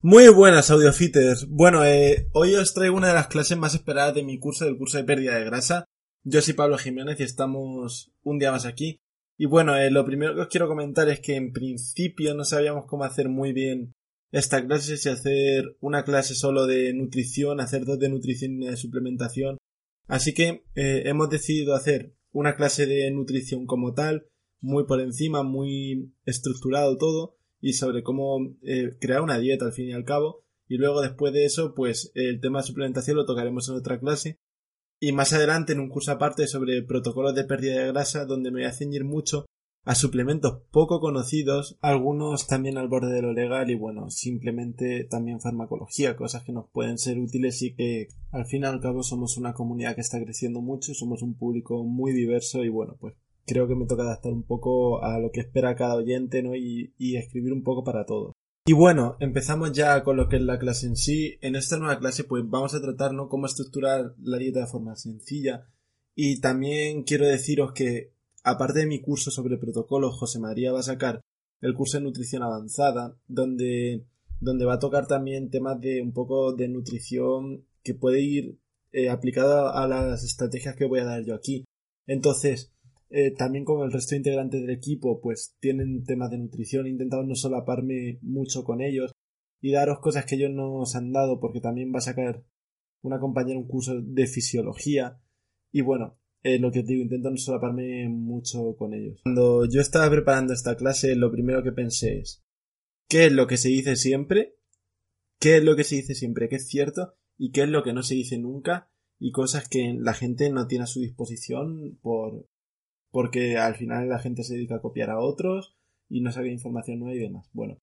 Muy buenas audiofitters. Bueno, eh, hoy os traigo una de las clases más esperadas de mi curso, del curso de pérdida de grasa. Yo soy Pablo Jiménez y estamos un día más aquí. Y bueno, eh, lo primero que os quiero comentar es que en principio no sabíamos cómo hacer muy bien esta clase, si hacer una clase solo de nutrición, hacer dos de nutrición y de suplementación. Así que eh, hemos decidido hacer una clase de nutrición como tal, muy por encima, muy estructurado todo, y sobre cómo eh, crear una dieta al fin y al cabo. Y luego después de eso, pues el tema de suplementación lo tocaremos en otra clase. Y más adelante en un curso aparte sobre protocolos de pérdida de grasa, donde me voy a ceñir mucho a suplementos poco conocidos, algunos también al borde de lo legal y bueno, simplemente también farmacología, cosas que nos pueden ser útiles y que al fin y al cabo somos una comunidad que está creciendo mucho, somos un público muy diverso y bueno, pues creo que me toca adaptar un poco a lo que espera cada oyente, ¿no? Y, escribir un poco para todos. Y bueno, empezamos ya con lo que es la clase en sí. En esta nueva clase, pues vamos a tratar, ¿no? Cómo estructurar la dieta de forma sencilla. Y también quiero deciros que, aparte de mi curso sobre protocolos, José María va a sacar el curso de nutrición avanzada, donde, donde va a tocar también temas de un poco de nutrición que puede ir eh, aplicada a las estrategias que voy a dar yo aquí. Entonces, eh, también con el resto de integrantes del equipo, pues tienen temas de nutrición, he intentado no solaparme mucho con ellos y daros cosas que ellos no os han dado, porque también va a sacar una compañera un curso de fisiología. Y bueno, eh, lo que os digo, intento no solaparme mucho con ellos. Cuando yo estaba preparando esta clase, lo primero que pensé es, ¿qué es lo que se dice siempre? ¿Qué es lo que se dice siempre que es cierto? ¿Y qué es lo que no se dice nunca? Y cosas que la gente no tiene a su disposición por, porque al final la gente se dedica a copiar a otros y no sabe información nueva y demás. Bueno,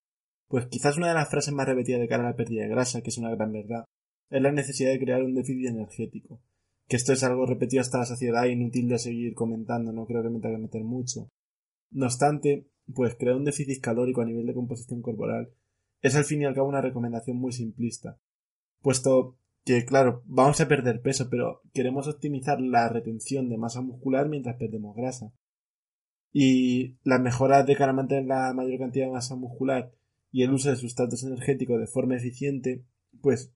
pues quizás una de las frases más repetidas de cara a la pérdida de grasa, que es una gran verdad, es la necesidad de crear un déficit energético. Que esto es algo repetido hasta la saciedad inútil de seguir comentando, no creo que me tenga que meter mucho. No obstante, pues crear un déficit calórico a nivel de composición corporal es al fin y al cabo una recomendación muy simplista, puesto que claro, vamos a perder peso, pero queremos optimizar la retención de masa muscular mientras perdemos grasa. Y las mejoras de cara a mantener la mayor cantidad de masa muscular y el uso de sustratos energéticos de forma eficiente, pues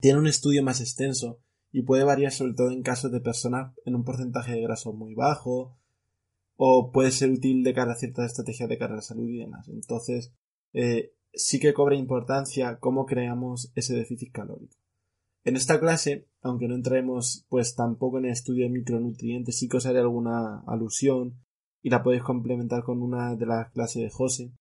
tiene un estudio más extenso y puede variar sobre todo en casos de personas en un porcentaje de grasa muy bajo o puede ser útil de cara a ciertas estrategias de cara a la salud y demás. Entonces, eh, sí que cobra importancia cómo creamos ese déficit calórico. En esta clase, aunque no entremos pues tampoco en el estudio de micronutrientes, sí que os haré alguna alusión y la podéis complementar con una de las clases de José.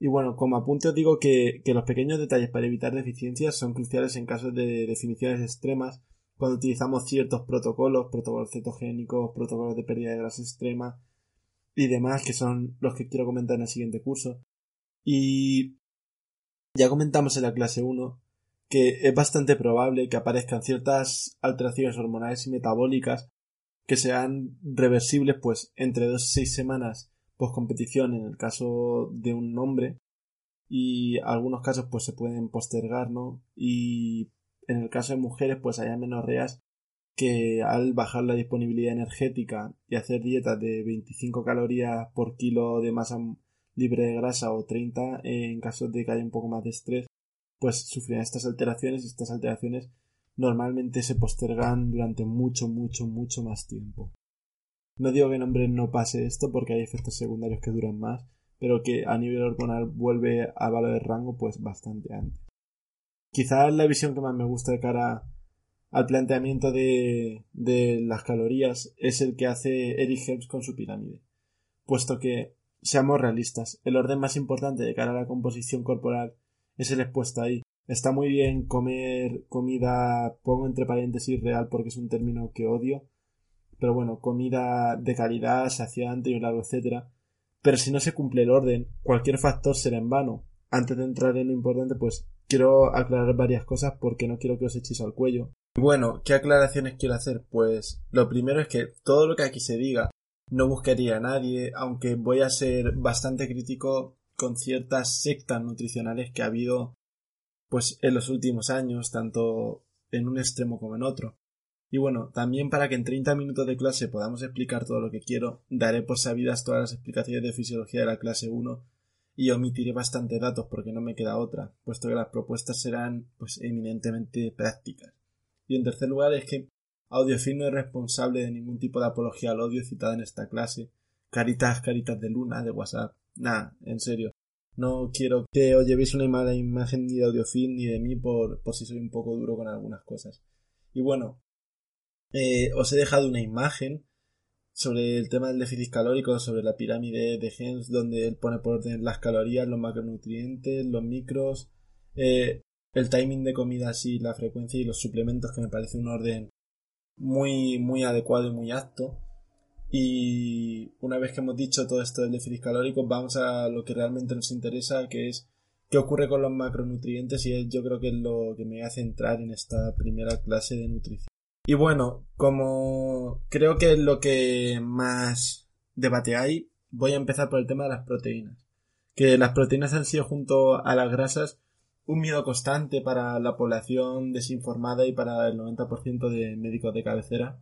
Y bueno, como apunte os digo que, los pequeños detalles para evitar deficiencias son cruciales en casos de definiciones extremas cuando utilizamos ciertos protocolos, protocolos cetogénicos, protocolos de pérdida de grasa extrema y demás, que son los que quiero comentar en el siguiente curso. Y ya comentamos en la clase 1 que es bastante probable que aparezcan ciertas alteraciones hormonales y metabólicas que sean reversibles pues entre dos y seis semanas post competición en el caso de un hombre. Y algunos casos pues se pueden postergar no y en el caso de mujeres pues hay menorreas que al bajar la disponibilidad energética y hacer dietas de 25 calorías por kilo de masa libre de grasa o 30 en caso de que haya un poco más de estrés pues sufrirán estas alteraciones y estas alteraciones normalmente se postergan durante mucho, mucho, mucho más tiempo. No digo que en hombres no pase esto porque hay efectos secundarios que duran más, pero que a nivel hormonal vuelve a valor de rango pues bastante antes. Quizás la visión que más me gusta de cara al planteamiento de, de las calorías es el que hace Eric Helms con su pirámide, puesto que, seamos realistas, el orden más importante de cara a la composición corporal es el expuesto ahí. Está muy bien comer comida, pongo entre paréntesis real porque es un término que odio, pero bueno, comida de calidad, saciante y un largo etcétera. Pero si no se cumple el orden, cualquier factor será en vano. antes de entrar en lo importante, pues quiero aclarar varias cosas porque no quiero que os echéis al cuello. Bueno, ¿qué aclaraciones quiero hacer? Pues lo primero es que todo lo que aquí se diga no buscaría a nadie, aunque voy a ser bastante crítico con ciertas sectas nutricionales que ha habido pues en los últimos años, tanto en un extremo como en otro. Y bueno, también para que en 30 minutos de clase podamos explicar todo lo que quiero, daré por sabidas todas las explicaciones de fisiología de la clase 1 y omitiré bastante datos porque no me queda otra, puesto que las propuestas serán pues eminentemente prácticas. Y en tercer lugar es que Audiofil no es responsable de ningún tipo de apología al odio citada en esta clase. Caritas, caritas de luna, de WhatsApp. Nada, en serio. No quiero que os llevéis una mala imagen ni de Audiofil ni de mí por, por si soy un poco duro con algunas cosas. Y bueno, eh, os he dejado una imagen sobre el tema del déficit calórico, sobre la pirámide de Gens, donde él pone por orden las calorías, los macronutrientes, los micros, eh, el timing de comidas y la frecuencia y los suplementos, que me parece un orden muy, muy adecuado y muy apto. Y una vez que hemos dicho todo esto del déficit calórico, vamos a lo que realmente nos interesa, que es qué ocurre con los macronutrientes y yo creo que es lo que me hace entrar en esta primera clase de nutrición. Y bueno, como creo que es lo que más debate hay, voy a empezar por el tema de las proteínas. Que las proteínas han sido junto a las grasas un miedo constante para la población desinformada y para el 90% de médicos de cabecera,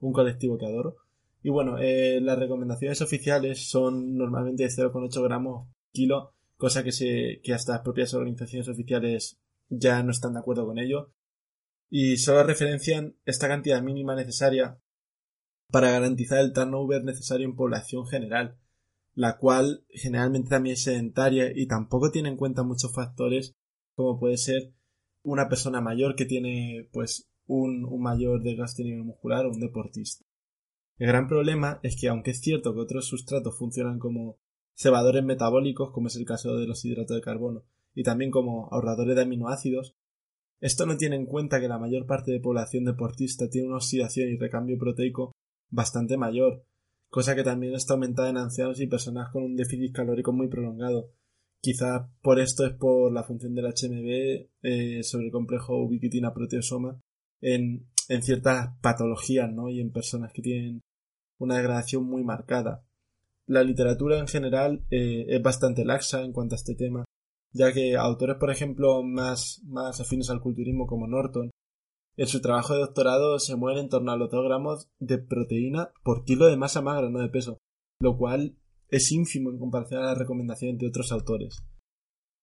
un colectivo que adoro. Y bueno, eh, las recomendaciones oficiales son normalmente de 0,8 gramos kilo, cosa que, se, que hasta las propias organizaciones oficiales ya no están de acuerdo con ello y solo referencian esta cantidad mínima necesaria para garantizar el turnover necesario en población general, la cual generalmente también es sedentaria y tampoco tiene en cuenta muchos factores como puede ser una persona mayor que tiene pues un, un mayor desgaste nivel muscular o un deportista. El gran problema es que aunque es cierto que otros sustratos funcionan como cebadores metabólicos, como es el caso de los hidratos de carbono, y también como ahorradores de aminoácidos, esto no tiene en cuenta que la mayor parte de población deportista tiene una oxidación y recambio proteico bastante mayor, cosa que también está aumentada en ancianos y personas con un déficit calórico muy prolongado. Quizá por esto es por la función del HMB eh, sobre el complejo ubiquitina proteosoma en, en ciertas patologías ¿no? y en personas que tienen una degradación muy marcada. La literatura en general eh, es bastante laxa en cuanto a este tema ya que autores, por ejemplo, más, más afines al culturismo como Norton, en su trabajo de doctorado se mueven en torno a los 2 gramos de proteína por kilo de masa magra, no de peso, lo cual es ínfimo en comparación a las recomendaciones de otros autores.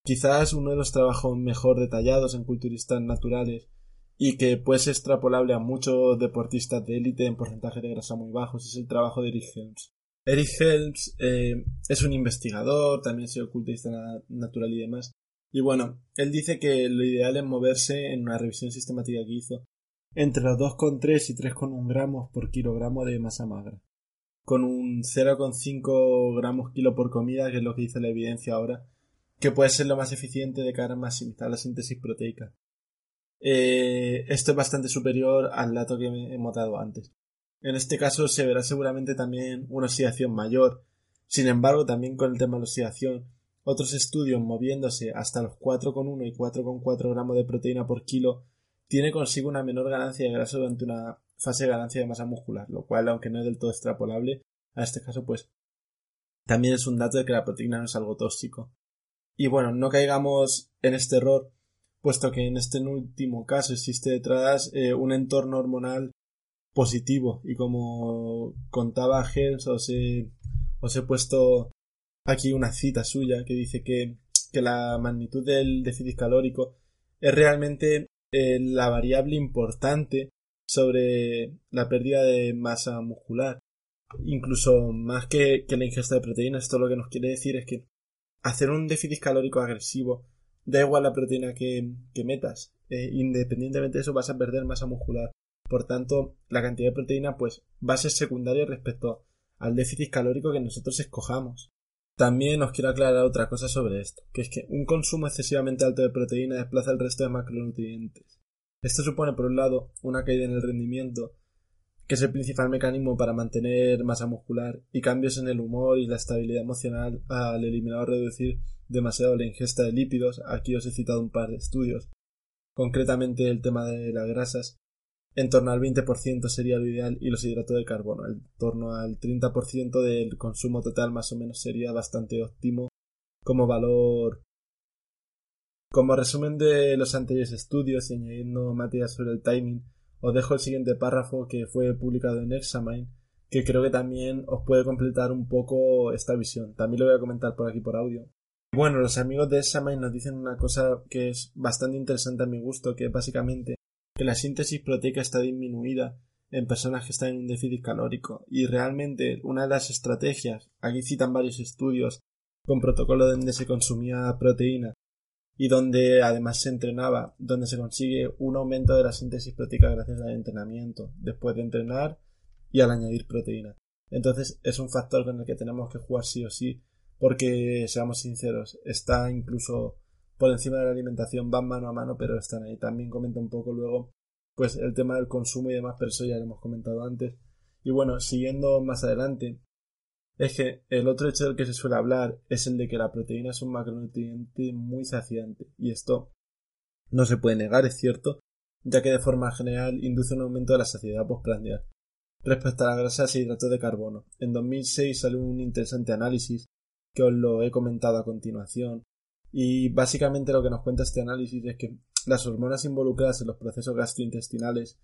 Quizás uno de los trabajos mejor detallados en culturistas naturales y que puede ser extrapolable a muchos deportistas de élite en porcentaje de grasa muy bajos es el trabajo de Eric Helms, Eric Helms eh, es un investigador, también es ocultista natural y demás. Y bueno, él dice que lo ideal es moverse en una revisión sistemática que hizo entre los 2,3 y 3,1 gramos por kilogramo de masa magra, con un 0,5 gramos kilo por comida, que es lo que dice la evidencia ahora, que puede ser lo más eficiente de cara a maximizar la síntesis proteica. Eh, esto es bastante superior al dato que hemos dado antes. En este caso se verá seguramente también una oxidación mayor. Sin embargo, también con el tema de la oxidación, otros estudios moviéndose hasta los 4,1 y 4,4 gramos de proteína por kilo tiene consigo una menor ganancia de grasa durante una fase de ganancia de masa muscular, lo cual, aunque no es del todo extrapolable a este caso, pues también es un dato de que la proteína no es algo tóxico. Y bueno, no caigamos en este error, puesto que en este último caso existe detrás eh, un entorno hormonal positivo. Y como contaba Helms os he, os he puesto aquí una cita suya que dice que, que la magnitud del déficit calórico es realmente eh, la variable importante sobre la pérdida de masa muscular. Incluso más que, que la ingesta de proteínas esto lo que nos quiere decir es que hacer un déficit calórico agresivo da igual la proteína que, metas eh, independientemente de eso vas a perder masa muscular por tanto, la cantidad de proteína pues va a ser secundaria respecto al déficit calórico que nosotros escojamos. También os quiero aclarar otra cosa sobre esto, que es que un consumo excesivamente alto de proteína desplaza el resto de macronutrientes. Esto supone, por un lado, una caída en el rendimiento, que es el principal mecanismo para mantener masa muscular, y cambios en el humor y la estabilidad emocional al eliminar o reducir demasiado la ingesta de lípidos. Aquí os he citado un par de estudios, concretamente el tema de las grasas. En torno al 20% sería lo ideal y los hidratos de carbono. En torno al 30% del consumo total más o menos sería bastante óptimo como valor. Como resumen de los anteriores estudios y añadiendo materias sobre el timing, os dejo el siguiente párrafo que fue publicado en Examine, que creo que también os puede completar un poco esta visión. También lo voy a comentar por aquí por audio. Bueno, los amigos de Examine nos dicen una cosa que es bastante interesante a mi gusto, que es básicamente que la síntesis proteica está disminuida en personas que están en un déficit calórico y realmente una de las estrategias, aquí citan varios estudios con protocolo donde se consumía proteína y donde además se entrenaba, donde se consigue un aumento de la síntesis proteica gracias al entrenamiento, después de entrenar y al añadir proteína. Entonces es un factor con el que tenemos que jugar sí o sí, porque seamos sinceros, está incluso por encima de la alimentación, van mano a mano, pero están ahí. También comenta un poco luego, pues el tema del consumo y demás, pero eso ya lo hemos comentado antes. Y bueno, siguiendo más adelante, es que el otro hecho del que se suele hablar es el de que la proteína es un macronutriente muy saciante, y esto no se puede negar, es cierto, ya que de forma general induce un aumento de la saciedad postprandial. Respecto a las grasas e hidratos de carbono, en 2006 salió un interesante análisis que os lo he comentado a continuación, y básicamente lo que nos cuenta este análisis es que las hormonas involucradas en los procesos gastrointestinales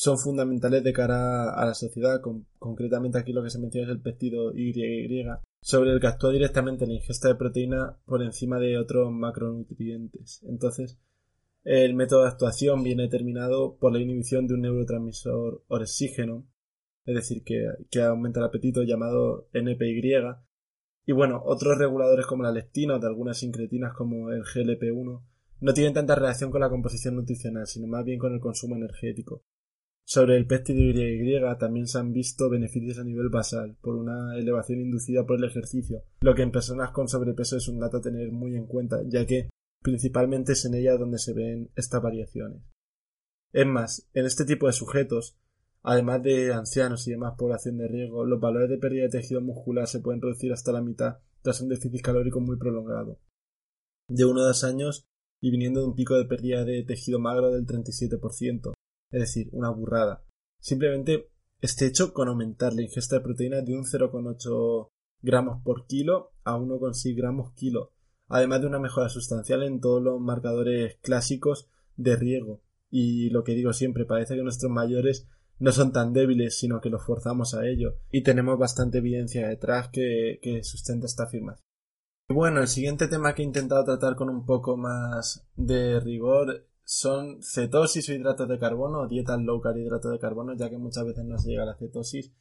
son fundamentales de cara a la sociedad, concretamente aquí lo que se menciona es el péptido YY, sobre el que actúa directamente la ingesta de proteína por encima de otros macronutrientes. Entonces, el método de actuación viene determinado por la inhibición de un neurotransmisor oxígeno, es decir, que, que aumenta el apetito llamado NPY, y bueno, otros reguladores como la lectina o de algunas incretinas como el GLP-1 no tienen tanta relación con la composición nutricional, sino más bien con el consumo energético. Sobre el péptido YY también se han visto beneficios a nivel basal por una elevación inducida por el ejercicio, lo que en personas con sobrepeso es un dato a tener muy en cuenta, ya que principalmente es en ella donde se ven estas variaciones. Es más, en este tipo de sujetos, además de ancianos y demás población de riesgo, los valores de pérdida de tejido muscular se pueden reducir hasta la mitad tras un déficit calórico muy prolongado. De uno a dos años y viniendo de un pico de pérdida de tejido magro del 37%, es decir, una burrada. Simplemente este hecho con aumentar la ingesta de proteína de un 0,8 gramos por kilo a 1,6 gramos kilo, además de una mejora sustancial en todos los marcadores clásicos de riego. Y lo que digo siempre, parece que nuestros mayores no son tan débiles, sino que los forzamos a ello, y tenemos bastante evidencia detrás que, que sustenta esta afirmación. Bueno, el siguiente tema que he intentado tratar con un poco más de rigor son cetosis o hidratos de carbono o dietas low carb hidratos de carbono, ya que muchas veces no se llega a la cetosis.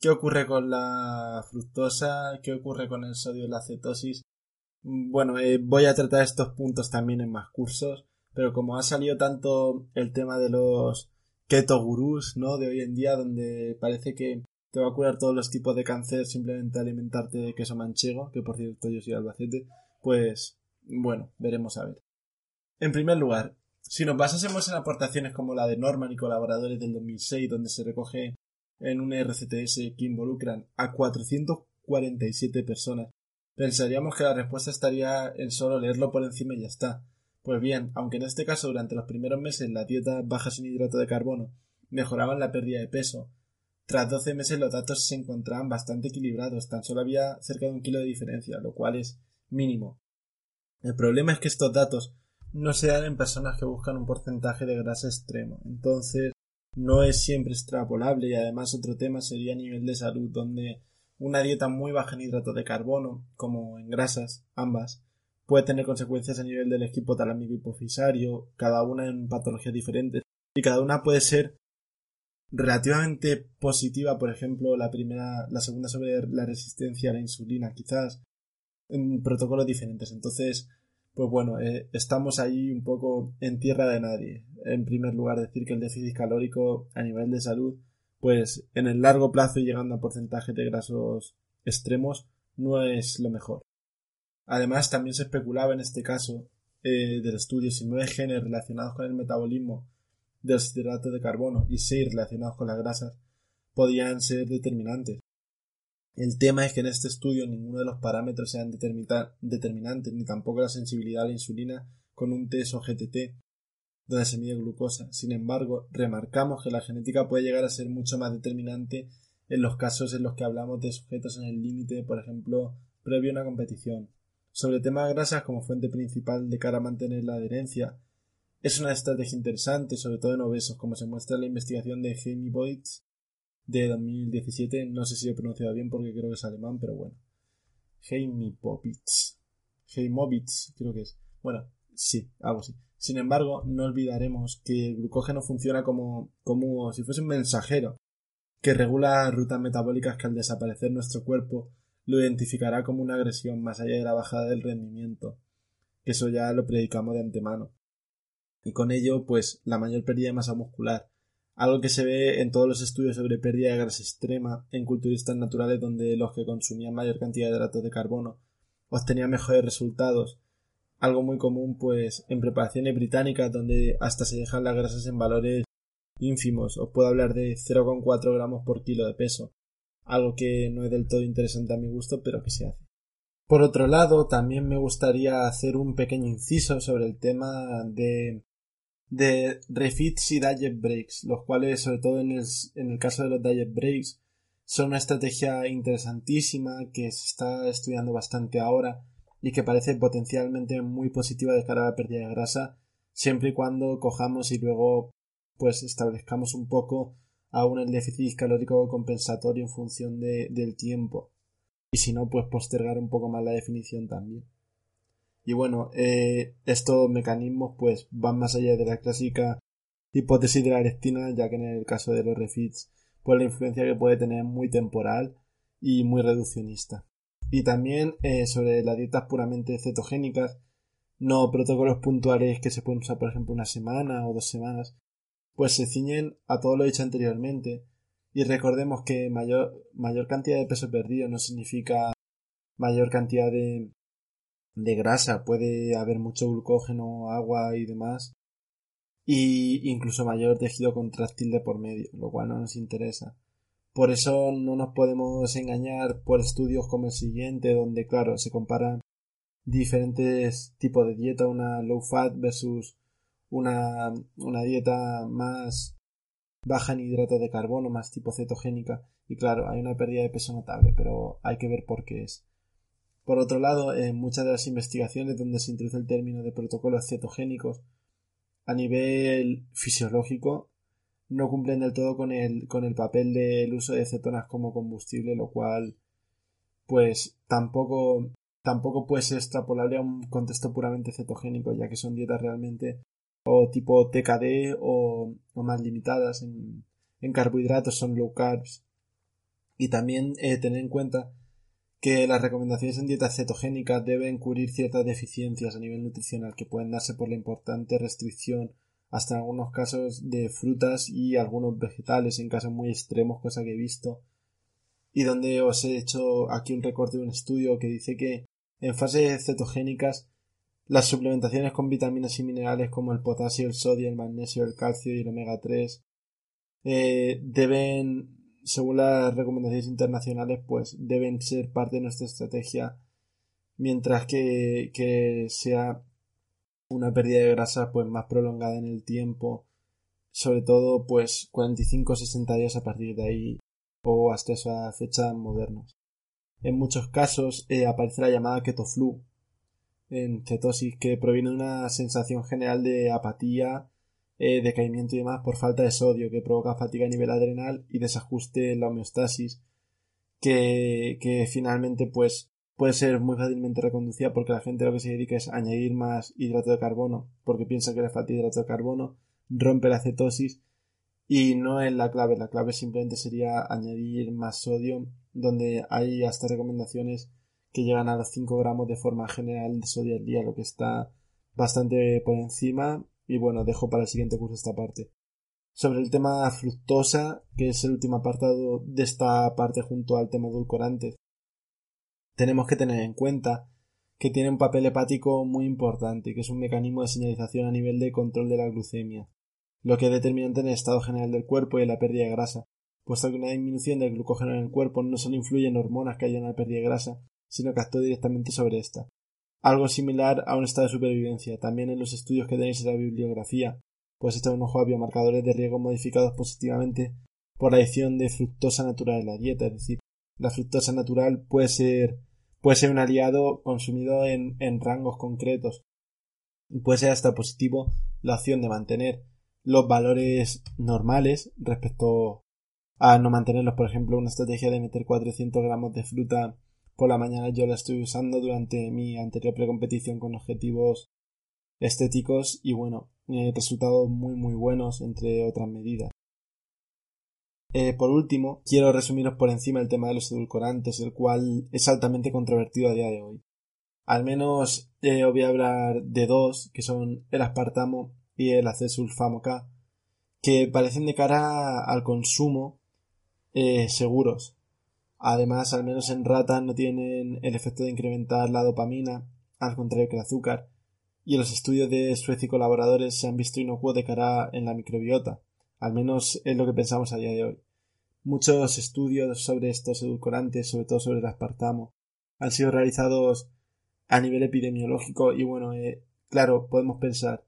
¿Qué ocurre con la fructosa? ¿Qué ocurre con el sodio y la cetosis? Bueno, eh, voy a tratar estos puntos también en más cursos, pero como ha salido tanto el tema de los keto gurús, ¿no? De hoy en día, donde parece que te va a curar todos los tipos de cáncer simplemente alimentarte de queso manchego, que por cierto yo soy albacete, pues bueno, veremos a ver. En primer lugar, si nos basásemos en aportaciones como la de Norman y colaboradores del 2006, donde se recoge en un RCTS que involucran a 447 personas, pensaríamos que la respuesta estaría en solo leerlo por encima y ya está. Pues bien, aunque en este caso durante los primeros meses la dieta baja sin hidrato de carbono mejoraban la pérdida de peso, tras 12 meses los datos se encontraban bastante equilibrados, tan solo había cerca de un kilo de diferencia, lo cual es mínimo. El problema es que estos datos no se dan en personas que buscan un porcentaje de grasa extremo. Entonces, no es siempre extrapolable y además otro tema sería a nivel de salud, donde una dieta muy baja en hidratos de carbono, como en grasas, ambas, puede tener consecuencias a nivel del equipo talámico hipofisario, cada una en patologías diferentes, y cada una puede ser relativamente positiva, por ejemplo, la primera, la segunda sobre la resistencia a la insulina, quizás, en protocolos diferentes. Entonces, pues bueno, eh, estamos ahí un poco en tierra de nadie. En primer lugar, decir que el déficit calórico a nivel de salud, pues en el largo plazo y llegando a porcentajes de grasos extremos, no es lo mejor. Además, también se especulaba en este caso eh, del estudio si nueve genes relacionados con el metabolismo de los de carbono y seis relacionados con las grasas podían ser determinantes. El tema es que en este estudio ninguno de los parámetros sean determinantes, ni tampoco la sensibilidad a la insulina con un test o GTT, donde se mide glucosa. Sin embargo, remarcamos que la genética puede llegar a ser mucho más determinante en los casos en los que hablamos de sujetos en el límite, por ejemplo, previo a una competición. Sobre el tema de grasas como fuente principal de cara a mantener la adherencia, es una estrategia interesante, sobre todo en obesos, como se muestra en la investigación de Jamie Boyds de 2017. No sé si he pronunciado bien porque creo que es alemán, pero bueno. Jamie Popitz. Heimovitz, creo que es. Bueno, sí, algo así. Sin embargo, no olvidaremos que el glucógeno funciona como, como si fuese un mensajero que regula rutas metabólicas que al desaparecer nuestro cuerpo lo identificará como una agresión más allá de la bajada del rendimiento. Eso ya lo predicamos de antemano y con ello pues la mayor pérdida de masa muscular, algo que se ve en todos los estudios sobre pérdida de grasa extrema en culturistas naturales donde los que consumían mayor cantidad de hidratos de carbono obtenían mejores resultados, algo muy común pues en preparaciones británicas donde hasta se dejan las grasas en valores ínfimos, os puedo hablar de 0,4 gramos por kilo de peso, algo que no es del todo interesante a mi gusto pero que se hace. Por otro lado, también me gustaría hacer un pequeño inciso sobre el tema de de refits y diet breaks, los cuales, sobre todo en el, en el caso de los diet breaks, son una estrategia interesantísima que se está estudiando bastante ahora y que parece potencialmente muy positiva de cara a la pérdida de grasa, siempre y cuando cojamos y luego pues establezcamos un poco aún el déficit calórico compensatorio en función de, del tiempo. Y si no, pues postergar un poco más la definición también. Y bueno, eh, estos mecanismos pues van más allá de la clásica hipótesis de la lectina, ya que en el caso de los refits, pues la influencia que puede tener es muy temporal y muy reduccionista. Y también eh, sobre las dietas puramente cetogénicas, no protocolos puntuales que se pueden usar por ejemplo una semana o dos semanas, pues se ciñen a todo lo dicho anteriormente. Y recordemos que mayor, mayor cantidad de peso perdido no significa mayor cantidad de, de grasa, puede haber mucho glucógeno, agua y demás, y incluso mayor tejido contráctil de por medio, lo cual no nos interesa. Por eso no nos podemos engañar por estudios como el siguiente, donde claro, se comparan diferentes tipos de dieta, una low fat versus una, una dieta más baja en hidratos de carbono, más tipo cetogénica, y claro, hay una pérdida de peso notable, pero hay que ver por qué es. Por otro lado, en muchas de las investigaciones donde se introduce el término de protocolos cetogénicos, a nivel fisiológico, no cumplen del todo con el, con el papel del uso de cetonas como combustible, lo cual, pues, tampoco, tampoco puede ser extrapolable a un contexto puramente cetogénico, ya que son dietas realmente o tipo TKD o, más limitadas en, en, carbohidratos, son low carbs. Y también eh, tener en cuenta que las recomendaciones en dietas cetogénicas deben cubrir ciertas deficiencias a nivel nutricional que pueden darse por la importante restricción hasta en algunos casos de frutas y algunos vegetales en casos muy extremos, cosa que he visto. Y donde os he hecho aquí un recorte de un estudio que dice que en fases cetogénicas las suplementaciones con vitaminas y minerales como el potasio, el sodio, el magnesio, el calcio y el omega 3 eh, deben según las recomendaciones internacionales, pues deben ser parte de nuestra estrategia, mientras que, que sea una pérdida de grasa pues más prolongada en el tiempo, sobre todo pues 45 60 días a partir de ahí o hasta esa fecha modernos. En muchos casos eh, aparece la llamada ketoflu en cetosis que proviene de una sensación general de apatía eh, decaimiento y demás por falta de sodio que provoca fatiga a nivel adrenal y desajuste en la homeostasis que, que finalmente pues puede ser muy fácilmente reconducida porque la gente lo que se dedica es añadir más hidrato de carbono porque piensa que le falta hidrato de carbono, rompe la cetosis y no es la clave, la clave simplemente sería añadir más sodio donde hay hasta recomendaciones que llegan a los 5 gramos de forma general de sodio al día, lo que está bastante por encima y bueno, dejo para el siguiente curso esta parte. Sobre el tema fructosa, que es el último apartado de esta parte junto al tema edulcorante, tenemos que tener en cuenta que tiene un papel hepático muy importante, que es un mecanismo de señalización a nivel de control de la glucemia, lo que es determinante en el estado general del cuerpo y en la pérdida de grasa, puesto que una disminución del glucógeno en el cuerpo no solo influye en hormonas que ayudan a la pérdida de grasa, sino que actúa directamente sobre esta. Algo similar a un estado de supervivencia. También en los estudios que tenéis en la bibliografía, pues echar un ojo a biomarcadores de riesgo modificados positivamente por la adición de fructosa natural en la dieta. Es decir, la fructosa natural puede ser, puede ser un aliado consumido en, en rangos concretos. Puede ser hasta positivo la opción de mantener los valores normales respecto a no mantenerlos. Por ejemplo, una estrategia de meter 400 gramos de fruta por la mañana yo la estoy usando durante mi anterior precompetición con objetivos estéticos y bueno, eh, resultados muy muy buenos entre otras medidas. Eh, por último, quiero resumiros por encima el tema de los edulcorantes, el cual es altamente controvertido a día de hoy. Al menos eh, os voy a hablar de dos, que son el aspartamo y el acesulfamo K, que parecen de cara al consumo eh, seguros. Además, al menos en ratas no tienen el efecto de incrementar la dopamina, al contrario que el azúcar, y los estudios de Suecia y colaboradores se han visto inocuos de cara en la microbiota, al menos es lo que pensamos a día de hoy. Muchos estudios sobre estos edulcorantes, sobre todo sobre el aspartamo, han sido realizados a nivel epidemiológico y bueno, eh, claro, podemos pensar,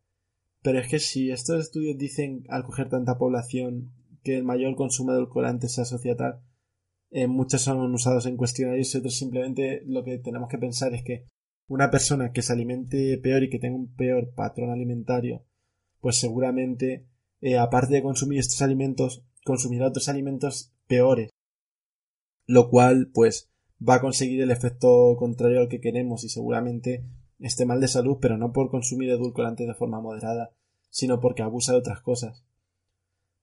pero es que si estos estudios dicen al coger tanta población que el mayor consumo de edulcorantes se asocia a tal, eh, muchos son usados en cuestionarios y otros simplemente lo que tenemos que pensar es que una persona que se alimente peor y que tenga un peor patrón alimentario, pues seguramente, eh, aparte de consumir estos alimentos, consumirá otros alimentos peores, lo cual pues va a conseguir el efecto contrario al que queremos y seguramente esté mal de salud, pero no por consumir edulcorantes de forma moderada, sino porque abusa de otras cosas.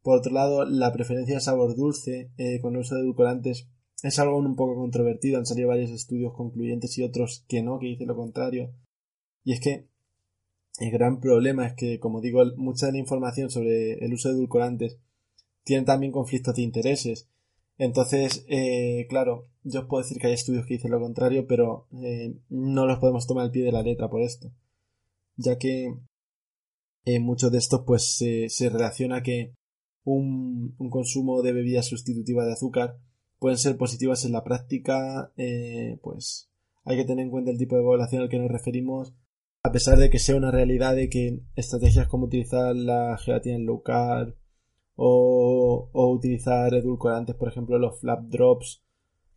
Por otro lado, la preferencia de sabor dulce eh, con el uso de edulcorantes es algo un poco controvertido, han salido varios estudios concluyentes y otros que no, que dicen lo contrario. Y es que el gran problema es que, como digo, mucha de la información sobre el uso de edulcorantes tienen también conflictos de intereses. Entonces, eh, claro, yo os puedo decir que hay estudios que dicen lo contrario, pero eh, no los podemos tomar al pie de la letra por esto. Ya que muchos de estos pues se relaciona que un, consumo de bebidas sustitutivas de azúcar pueden ser positivas en la práctica, pues hay que tener en cuenta el tipo de población al que nos referimos, a pesar de que sea una realidad de que estrategias como utilizar la gelatina en low carb, o, utilizar edulcorantes, por ejemplo los flap drops,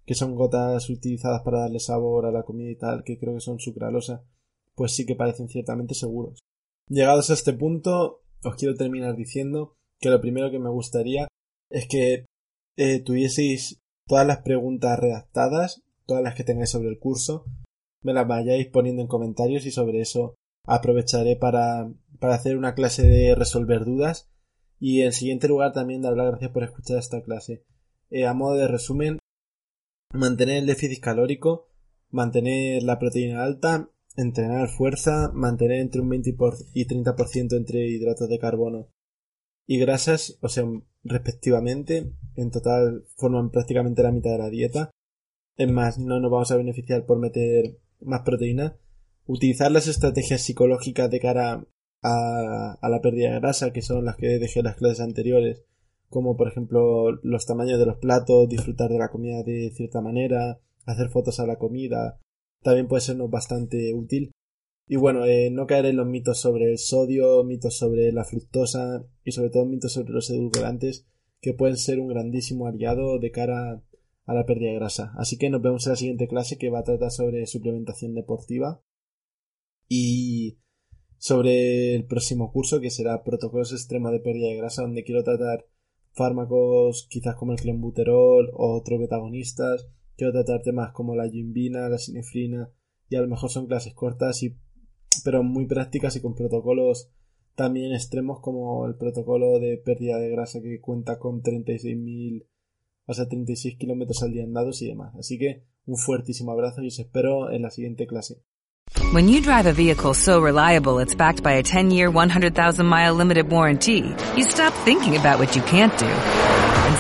que son gotas utilizadas para darle sabor a la comida y tal, que creo que son sucralosa, pues sí que parecen ciertamente seguros. Llegados a este punto, os quiero terminar diciendo que lo primero que me gustaría es que eh, tuvieseis todas las preguntas redactadas, todas las que tengáis sobre el curso, me las vayáis poniendo en comentarios y sobre eso aprovecharé para, para hacer una clase de resolver dudas y en siguiente lugar también dar las gracias por escuchar esta clase. Eh, a modo de resumen, mantener el déficit calórico, mantener la proteína alta, entrenar fuerza, mantener entre un 20 y 30% entre hidratos de carbono y grasas, o sea, respectivamente, en total forman prácticamente la mitad de la dieta. Es más, no nos vamos a beneficiar por meter más proteína. Utilizar las estrategias psicológicas de cara a, la pérdida de grasa, que son las que dejé en las clases anteriores, como por ejemplo los tamaños de los platos, disfrutar de la comida de cierta manera, hacer fotos a la comida, también puede sernos bastante útil. Y bueno, eh, no caer en los mitos sobre el sodio, mitos sobre la fructosa y sobre todo mitos sobre los edulcorantes que pueden ser un grandísimo aliado de cara a la pérdida de grasa. Así que nos vemos en la siguiente clase que va a tratar sobre suplementación deportiva. Y sobre el próximo curso que será protocolos extremos de pérdida de grasa donde quiero tratar fármacos quizás como el clenbuterol o otros betagonistas quiero tratar temas como la gimbina, la sinefrina y a lo mejor son clases cortas y pero muy prácticas y con protocolos también extremos como el protocolo de pérdida de grasa que cuenta con 36.000 o sea 36 kilómetros al día andados y demás. Así que un fuertísimo abrazo y os espero en la siguiente clase. When you drive a vehicle so reliable it's backed by a 10-year, 100,000-mile limited warranty, you stop thinking about what you can't do